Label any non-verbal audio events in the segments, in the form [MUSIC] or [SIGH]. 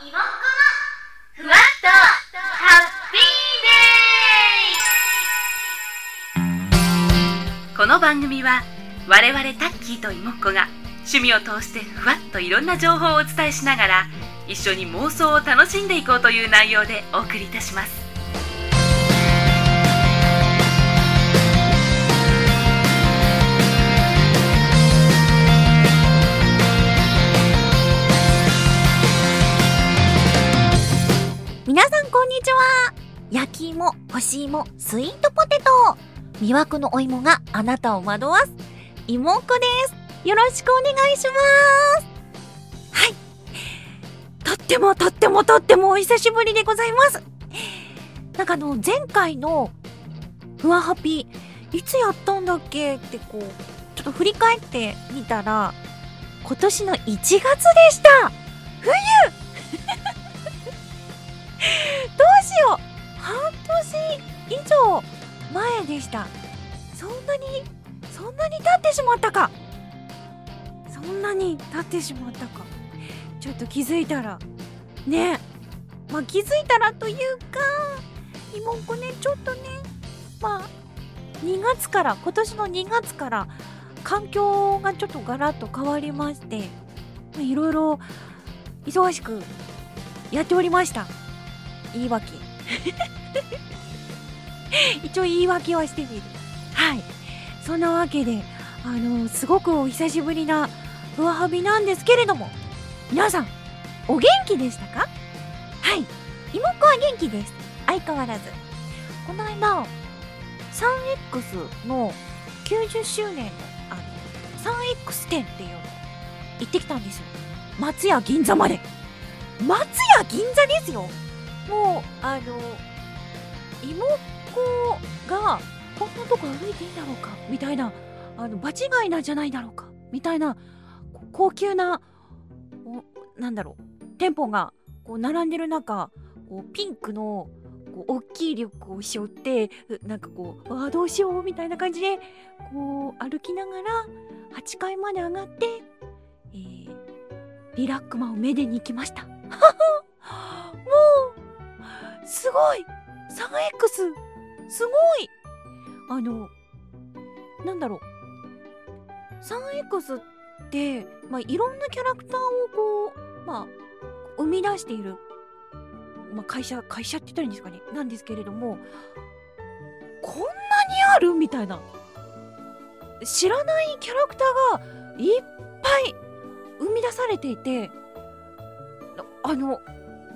妹子のふわっとハッピーデイ。この番組は我々タッキーと妹っ子が趣味を通してふわっといろんな情報をお伝えしながら一緒に妄想を楽しんでいこうという内容でお送りいたします。焼き芋、干し芋、スイートポテト。魅惑のお芋があなたを惑わす。芋子です。よろしくお願いします。はい。とってもとってもとってもお久しぶりでございます。なんかあの前回のふわハピいつやったんだっけ？ってこうちょっと振り返ってみたら今年の1月でした。冬。[LAUGHS] どうしよう。半年以上前でした。そんなにそんなに経ってしまったか。そんなに経ってしまったか。ちょっと気づいたらね。まあ気づいたらというか妹子ねちょっとねまあ2月から今年の2月から環境がちょっとガラッと変わりましていろいろ忙しくやっておりました。言い訳。[LAUGHS] 一応言い訳はしてみる。はい。そんなわけであのすごくお久しぶりなふわはびなんですけれども皆さんお元気でしたか？はい。妹子は元気です相変わらず。この間 3X の90周年のあの 3X 展っていうの行ってきたんですよ。松屋銀座まで。松屋銀座ですよ。もうあの妹子がこんなとこ歩いていいんだろうか？みたいなあの場違いなんじゃないだろうか？みたいな高級なおなんだろう？店舗がこう並んでる中こうピンクのこう大きいリュックを背負ってなんかこうああどうしよう？みたいな感じでこう歩きながら8階まで上がって、えー、リラックマをめでに行きました。[LAUGHS] もうすごい！3X すごい。あのなんだろう。3X って、まあ、いろんなキャラクターをこうまあ生み出している、まあ、会社会社って言ったらいいんですかね。なんですけれどもこんなにあるみたいな。知らないキャラクターがいっぱい生み出されていてあの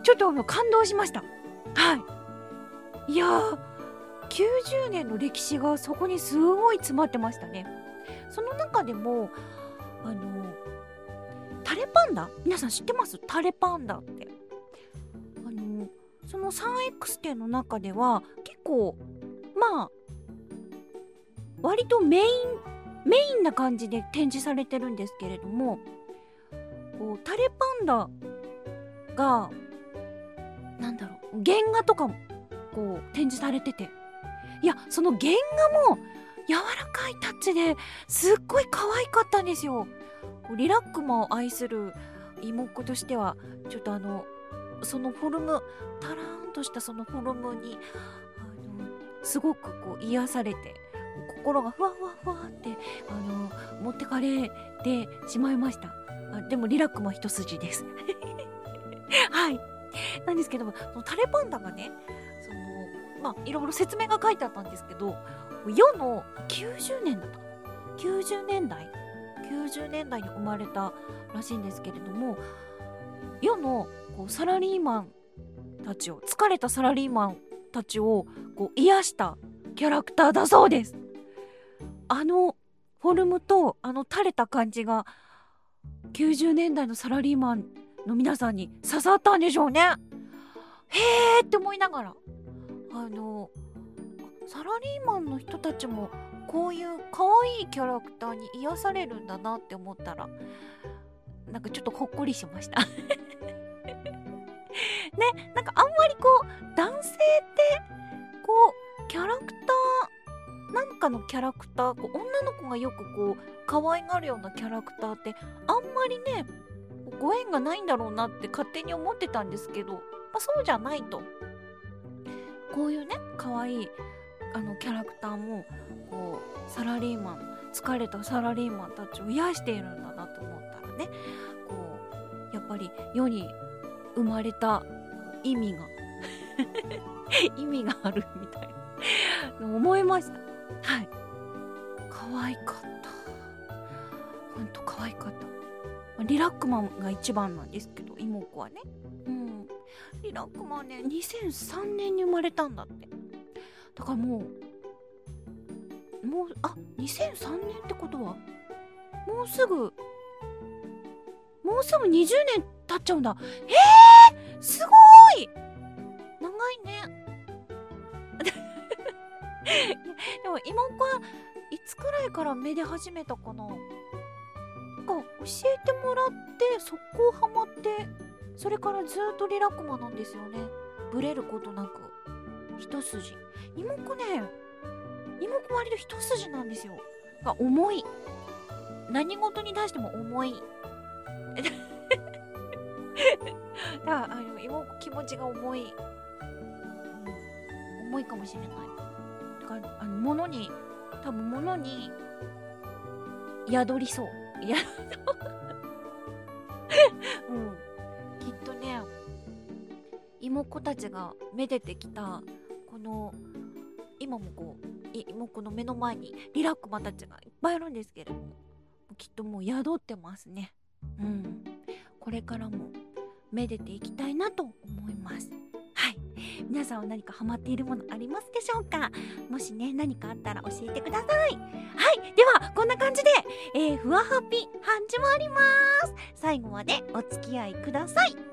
ちょっとあの感動しました。はい。いやー90年の歴史がそこにすごい詰まってましたね。その中でもあのタレパンダ？皆さん知ってます？タレパンダって。あのその 3X 店の中では結構まあ割とメインメインな感じで展示されてるんですけれどもこうタレパンダがなんだろう原画とかもこう展示されてて。いやその原画も柔らかいタッチですっごい可愛かったんですよ。リラックマを愛する妹としてはちょっとあのそのフォルムタラーンとしたそのフォルムにあのすごくこう癒されて心がふわふわふわってあの持ってかれてしまいました。あでもリラックマ一筋です。[LAUGHS] はい。なんですけどもタレパンダがねまあいろいろ説明が書いてあったんですけど世の90年だった。90年代？90年代に生まれたらしいんですけれども世のこうサラリーマンたちを疲れたサラリーマンたちをこう癒したキャラクターだそうです。あのフォルムとあの垂れた感じが90年代のサラリーマンの皆さんに刺さったんでしょうね。へーって思いながら。あのサラリーマンの人たちもこういう可愛いキャラクターに癒されるんだなって思ったらなんかちょっとほっこりしました。[LAUGHS] ねなんかあんまりこう男性ってこうキャラクターなんかのキャラクターこう女の子がよくこう可愛がるようなキャラクターってあんまりねご縁がないんだろうなって勝手に思ってたんですけど、まあ、そうじゃないと。こういうね可愛いあのキャラクターもこうサラリーマン疲れたサラリーマンたちを癒しているんだなと思ったらねこうやっぱり世に生まれた意味が [LAUGHS] 意味があるみたいな思いました。はい。可愛かった。ほんと可愛かった。リラックマンが一番なんですけど妹子はね。うん。リラックマンね2003年に生まれたんだって。だからもうもうあ2003年ってことはもうすぐもうすぐ20年経っちゃうんだ。えー、すごい！長いね。[LAUGHS] でも妹子はいつくらいからめで始めたかな？なんか教えてもらって速攻ハマってそれからずっとリラックマなんですよね。ブレることなく。一筋。妹子ね妹子割と一筋なんですよ。が重い。何事に対しても重い。[LAUGHS] だからあの妹子気持ちが重い、うん、重いかもしれない。だからあの物に多分物に宿りそう。宿妹子たちがめでてきたこの今もこう妹子の目の前にリラックマたちがいっぱいいるんですけれどもきっともう宿ってますね。うん。これからもめでていきたいなと思います。はい。皆さんは何かハマっているものありますでしょうか？もしね何かあったら教えてください。はい。ではこんな感じで、えー、ふわハッピー始まります。最後までお付き合いください。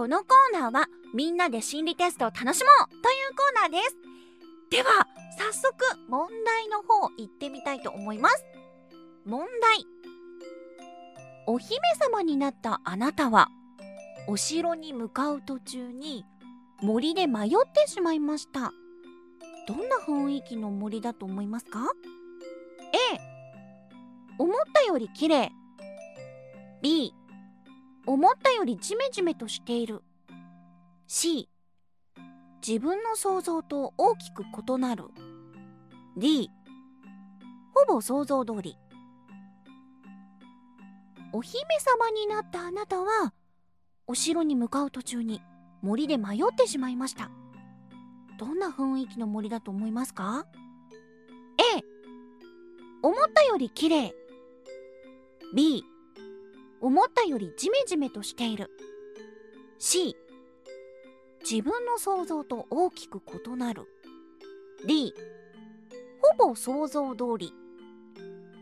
このコーナーはみんなで心理テストを楽しもうというコーナーです。では早速問題の方行ってみたいと思います。問題。お姫様になったあなたはお城に向かう途中に森で迷ってしまいました。どんな雰囲気の森だと思いますか？A 思ったより綺麗。B 思ったよりジメジメとしている。C 自分の想像と大きく異なる。D ほぼ想像通り。お姫様になったあなたはお城に向かう途中に森で迷ってしまいました。どんな雰囲気の森だと思いますか？A 思ったより綺麗。B 思ったよりジメジメとしている。C 自分の想像と大きく異なる。D ほぼ想像通り。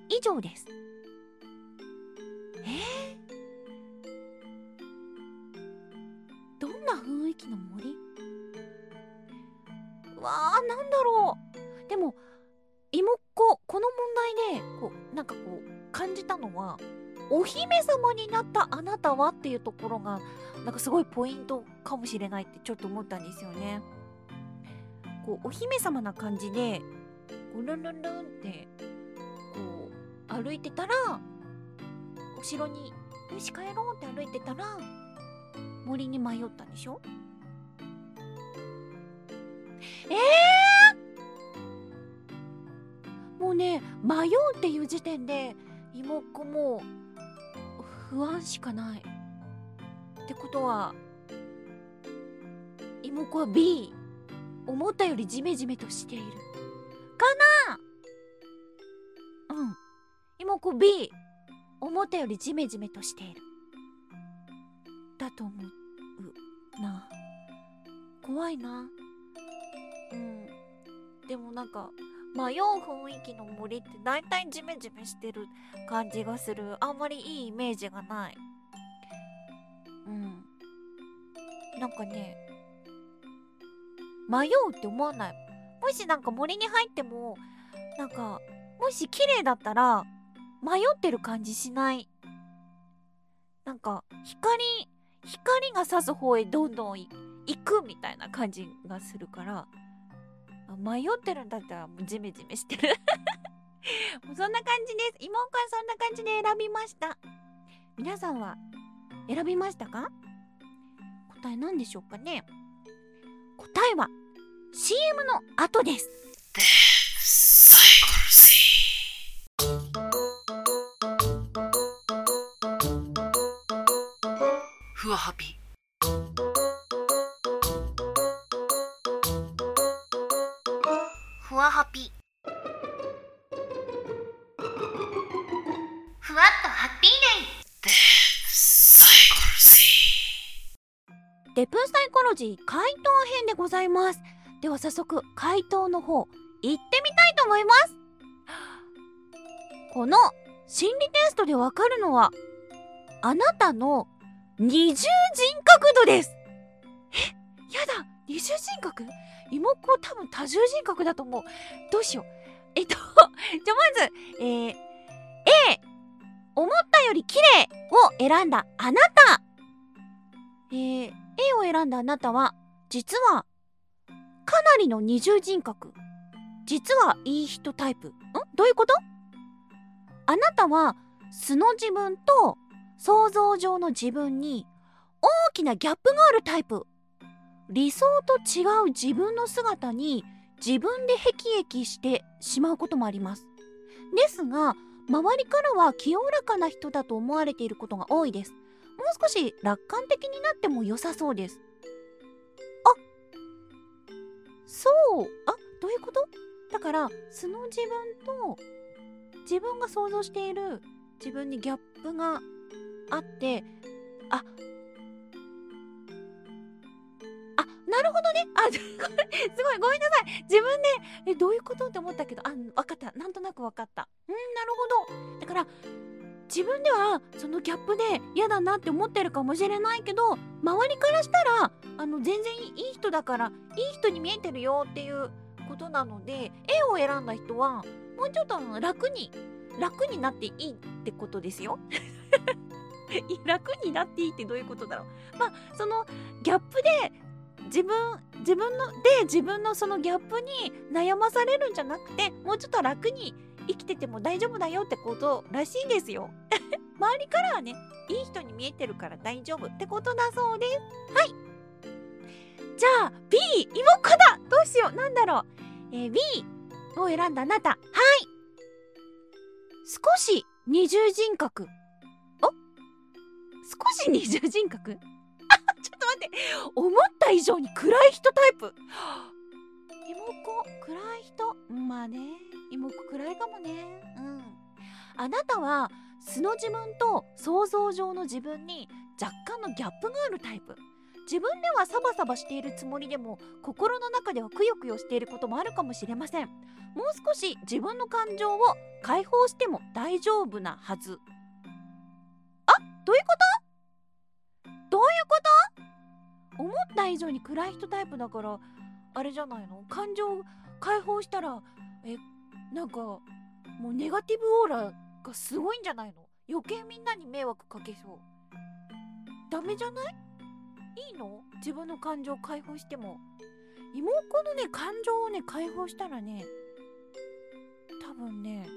以上です。えー、どんな雰囲気の森？わあなんだろう。でも妹っ子この問題でこうなんかこう感じたのはお姫様になったあなたはっていうところがなんかすごいポイントかもしれないってちょっと思ったんですよね。こうお姫様な感じでこうルンルンルンってこう歩いてたらお城によし帰ろうって歩いてたら森に迷ったんでしょ？えー、もうね迷うっていう時点で妹子も不安しかない。ってことは妹子は B 思ったよりジメジメとしている。かな？うん。妹子 B 思ったよりジメジメとしている。だと思うな。怖いな。うん。でもなんか迷う雰囲気の森って大体ジメジメしてる感じがする。あんまりいいイメージがない。うん。なんかね迷うって思わない？もしなんか森に入ってもなんかもし綺麗だったら迷ってる感じしない。なんか光光が差す方へどんどん行くみたいな感じがするから。迷ってるんだったらもうジメジメしてる。[LAUGHS] もうそんな感じです。妹はそんな感じで選びました。皆さんは選びましたか？答え何でしょうかね？答えは CM の後です。ふわハピふサイコロジー回答編でございます。では早速回答の方行ってみたいと思います。この心理テストでわかるのはあなたの二重人格度です。え？やだ二重人格？妹子多分多重人格だと思う。どうしよう。えっと [LAUGHS] じゃあまずえー、A 思ったより綺麗を選んだあなた。えー、A を選んだあなたは実はかなりの二重人格。実はいい人タイプ。ん？どういうこと？あなたは素の自分と想像上の自分に大きなギャップがあるタイプ。理想と違う自分の姿に自分でへきへきしてしまうこともあります。ですが周りからは清らかな人だと思われていることが多いです。もう少し楽観的になっても良さそうです。あそう。あどういうこと？だから素の自分と自分が想像している自分にギャップがあってああなるほどね。あ [LAUGHS] すごいごめんなさい。自分でえどういうこと？って思ったけどあ分かった。なんとなく分かった。うんなるほど。だから自分ではそのギャップで嫌だなって思ってるかもしれないけど周りからしたらあの全然いい人だからいい人に見えてるよっていうことなので絵を選んだ人はもうちょっとあの楽に楽になっていいってことですよ。[LAUGHS] 楽になっていいってどういうことだろうまあそのギャップで自分自分ので自分のそのギャップに悩まされるんじゃなくてもうちょっと楽に生きてても大丈夫だよってことらしいんですよ。[LAUGHS] 周りからはねいい人に見えてるから大丈夫ってことだそうです。はい。じゃあ B 妹子だ!どうしよう。なんだろう、えー、B を選んだあなた。はい。少し二重人格。お？少し二重人格？[LAUGHS] ちょっと待って。思った以上に暗い人タイプ。[GASPS] 妹子暗い人？まあね。妹子暗いかもね。うん。あなたは素の自分と想像上の自分に若干のギャップがあるタイプ。自分ではサバサバしているつもりでも心の中ではくよくよしていることもあるかもしれません。もう少し自分の感情を解放しても大丈夫なはず。あどういうこと？どういうこと？思った以上に暗い人タイプだからあれじゃないの？感情解放したらえなんかもうネガティブオーラがすごいんじゃないの？余計みんなに迷惑かけそう。ダメじゃない？いいの？自分の感情を解放しても。妹のね感情をね解放したらね多分ね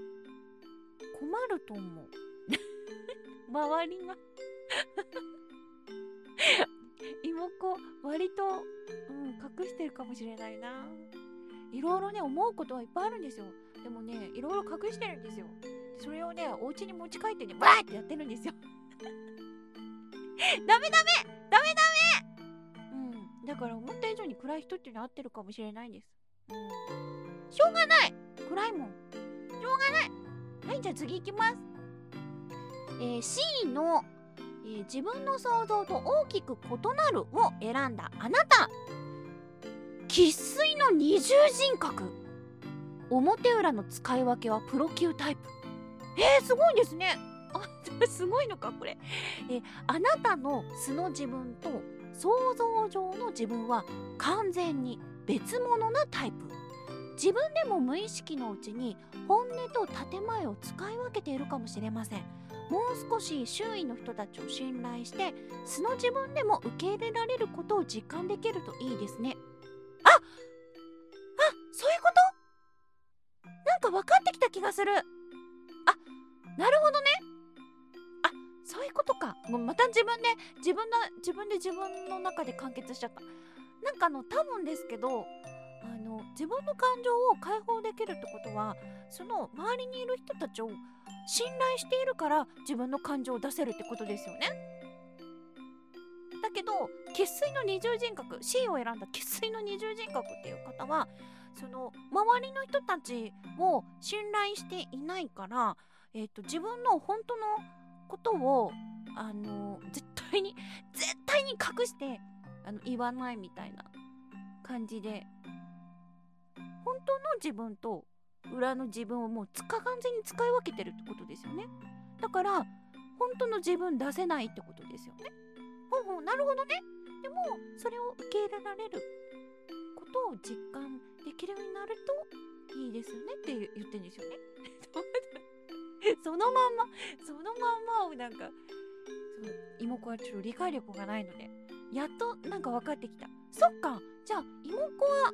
困ると思う。[LAUGHS] 周りが。[LAUGHS] 妹割と、うん、隠してるかもしれないな。いろいろね思うことはいっぱいあるんですよ。でもねいろいろ隠してるんですよ。それをねお家に持ち帰ってねバーってやってるんですよ。[LAUGHS] ダメダメ！ダメダメ！うん。だから思った以上に暗い人っていうのは合ってるかもしれないんです。しょうがない！暗いもん。しょうがない！はいじゃあ次行きます。えー、C の、えー自分の想像と大きく異なるを選んだあなた。生粋の二重人格。表裏の使い分けはプロ級タイプ。えー、すごいですね。あ [LAUGHS] すごいのかこれ、えあなたの素の自分と想像上の自分は完全に別物なタイプ。自分でも無意識のうちに本音と建前を使い分けているかもしれません。もう少し周囲の人たちを信頼して素の自分でも受け入れられることを実感できるといいですね。気がする。あなるほどね。あそういうことか。もうまた自分で自分の自分で自分の中で完結しちゃった。なんかあの多分ですけどあの自分の感情を解放できるってことはその周りにいる人たちを信頼しているから自分の感情を出せるってことですよね。だけど生粋の二重人格 C を選んだ生粋の二重人格っていう方はその周りの人たちを信頼していないから、えー、と自分の本当のことをあの絶対に絶対に隠してあの言わないみたいな感じで本当の自分と裏の自分をもうつか完全に使い分けてるってことですよね。だから本当の自分出せないってことですよね。ほうほうなるほどね。でもそれを受け入れられることを実感できるようになるといいですよねって言ってんですよね。[LAUGHS] そのまんまそのまんまをなんかその妹子はちょっと理解力がないのでやっとなんか分かってきた。そっかじゃあ妹子は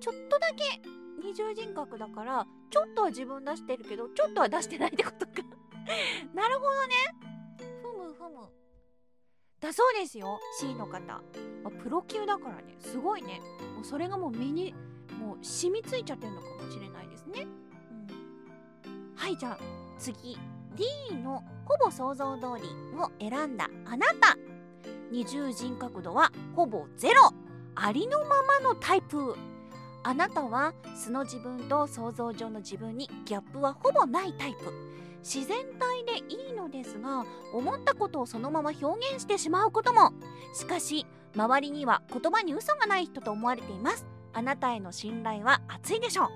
ちょっとだけ二重人格だからちょっとは自分出してるけどちょっとは出してないってことか。[LAUGHS] なるほどね。ふむふむ。だそうですよ C の方、まあプロ級だからね。すごいね。もうそれがもう身にもう染みついちゃってるのかもしれないですね、うん、はいじゃあ次。D のほぼ想像通りを選んだあなた。二重人格度はほぼゼロ。ありのままのタイプ。あなたは素の自分と想像上の自分にギャップはほぼないタイプ自然体でいいのですが思ったことをそのまま表現してしまうことも。しかし周りには言葉に嘘がない人と思われています。あなたへの信頼は厚いでしょう。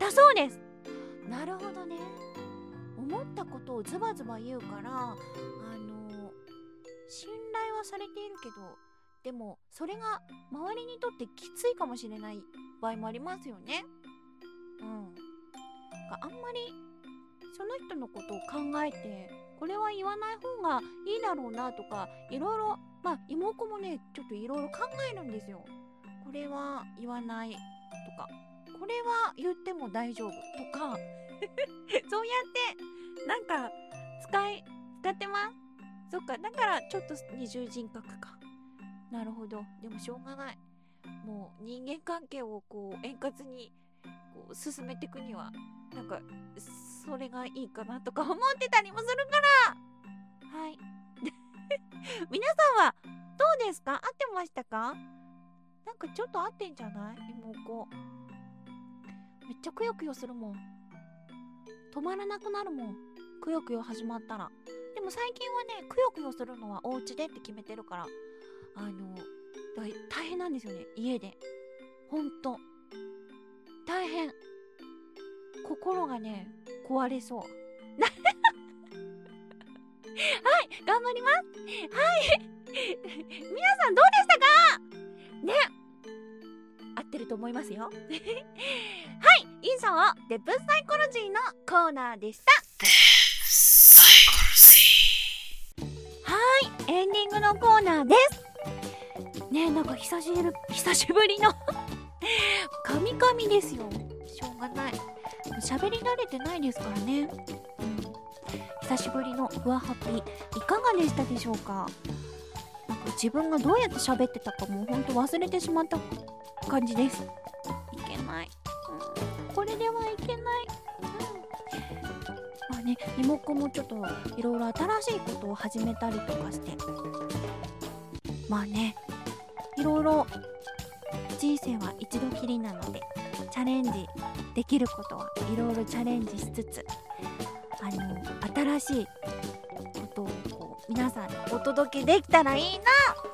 だそうです。なるほどね。思ったことをズバズバ言うからあの信頼はされているけどでもそれが周りにとってきついかもしれない場合もありますよね。うん。あんまりその人のことを考えてこれは言わない方がいいだろうなとかいろいろまあ妹もねちょっといろいろ考えるんですよ。これは言わないとかこれは言っても大丈夫とか [LAUGHS] そうやってなんか使い使ってます？そっかだからちょっと二重人格か。なるほど。でもしょうがない。もう人間関係をこう円滑にこう進めていくにはなんかそれがいいかなとか思ってたりもするから。はい。[LAUGHS] 皆さんはどうですか？合ってましたか？なんかちょっと合ってんじゃない？妹。めっちゃくよくよするもん。止まらなくなるもん。くよくよ始まったら。でも最近はねくよくよするのはお家でって決めてるから。あの大変なんですよね。家で。ほんと。大変。心がね壊れそう。はい頑張ります。[LAUGHS] はい。皆さんどうでしたか？ね。合ってると思いますよ。[LAUGHS] はい。以上デプサイコロジーのコーナーでした。はい。エンディングのコーナーです。ねなんか久しぶり久しぶりのカミカミですよ。しょうがない喋り慣れてないですからね、うん、久しぶりのふわハピいかがでしたでしょうか？なんか自分がどうやって喋ってたかもうほんと忘れてしまった感じです。いけない、うん、これではいけない、うん、まあね妹子もちょっといろいろ新しいことを始めたりとかして。まあねいろいろ人生は一度きりなのでチャレンジできることはいろいろチャレンジしつつあの新しいことをこう皆さんにお届けできたらいいな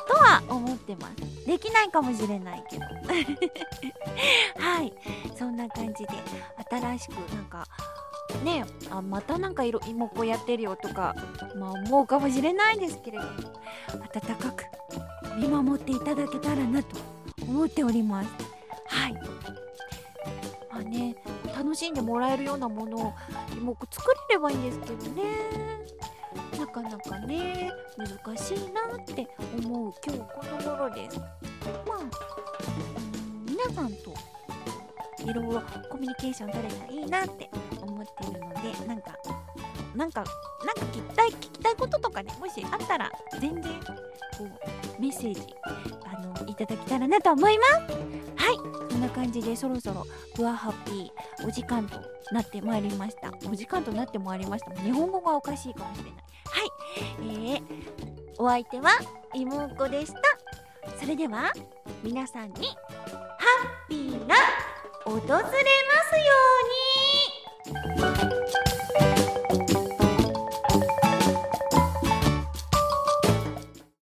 とは思ってます。できないかもしれないけど。[LAUGHS] はいそんな感じで新しくなんかねあまたなんか色妹子やってるよとか、まあ、思うかもしれないんですけれども温かく見守っていただけたらなと思っております。はい。まあね楽しんでもらえるようなものをもう作れればいいんですけどね。なかなかね難しいなって思う今日この頃です。まあ、皆さんといろいろコミュニケーション取れたらいいなって思ってるのでなんかなんかなんか聞きたい聞きたいこととかねもしあったら全然こうメッセージあのいただけたらなと思います。はい。な感じでそろそろふわハッピーお時間となってまいりました。お時間となってまいりました日本語がおかしいかもしれない。はい。えー、お相手は妹でした。それでは皆さんにハッピーな訪れますように。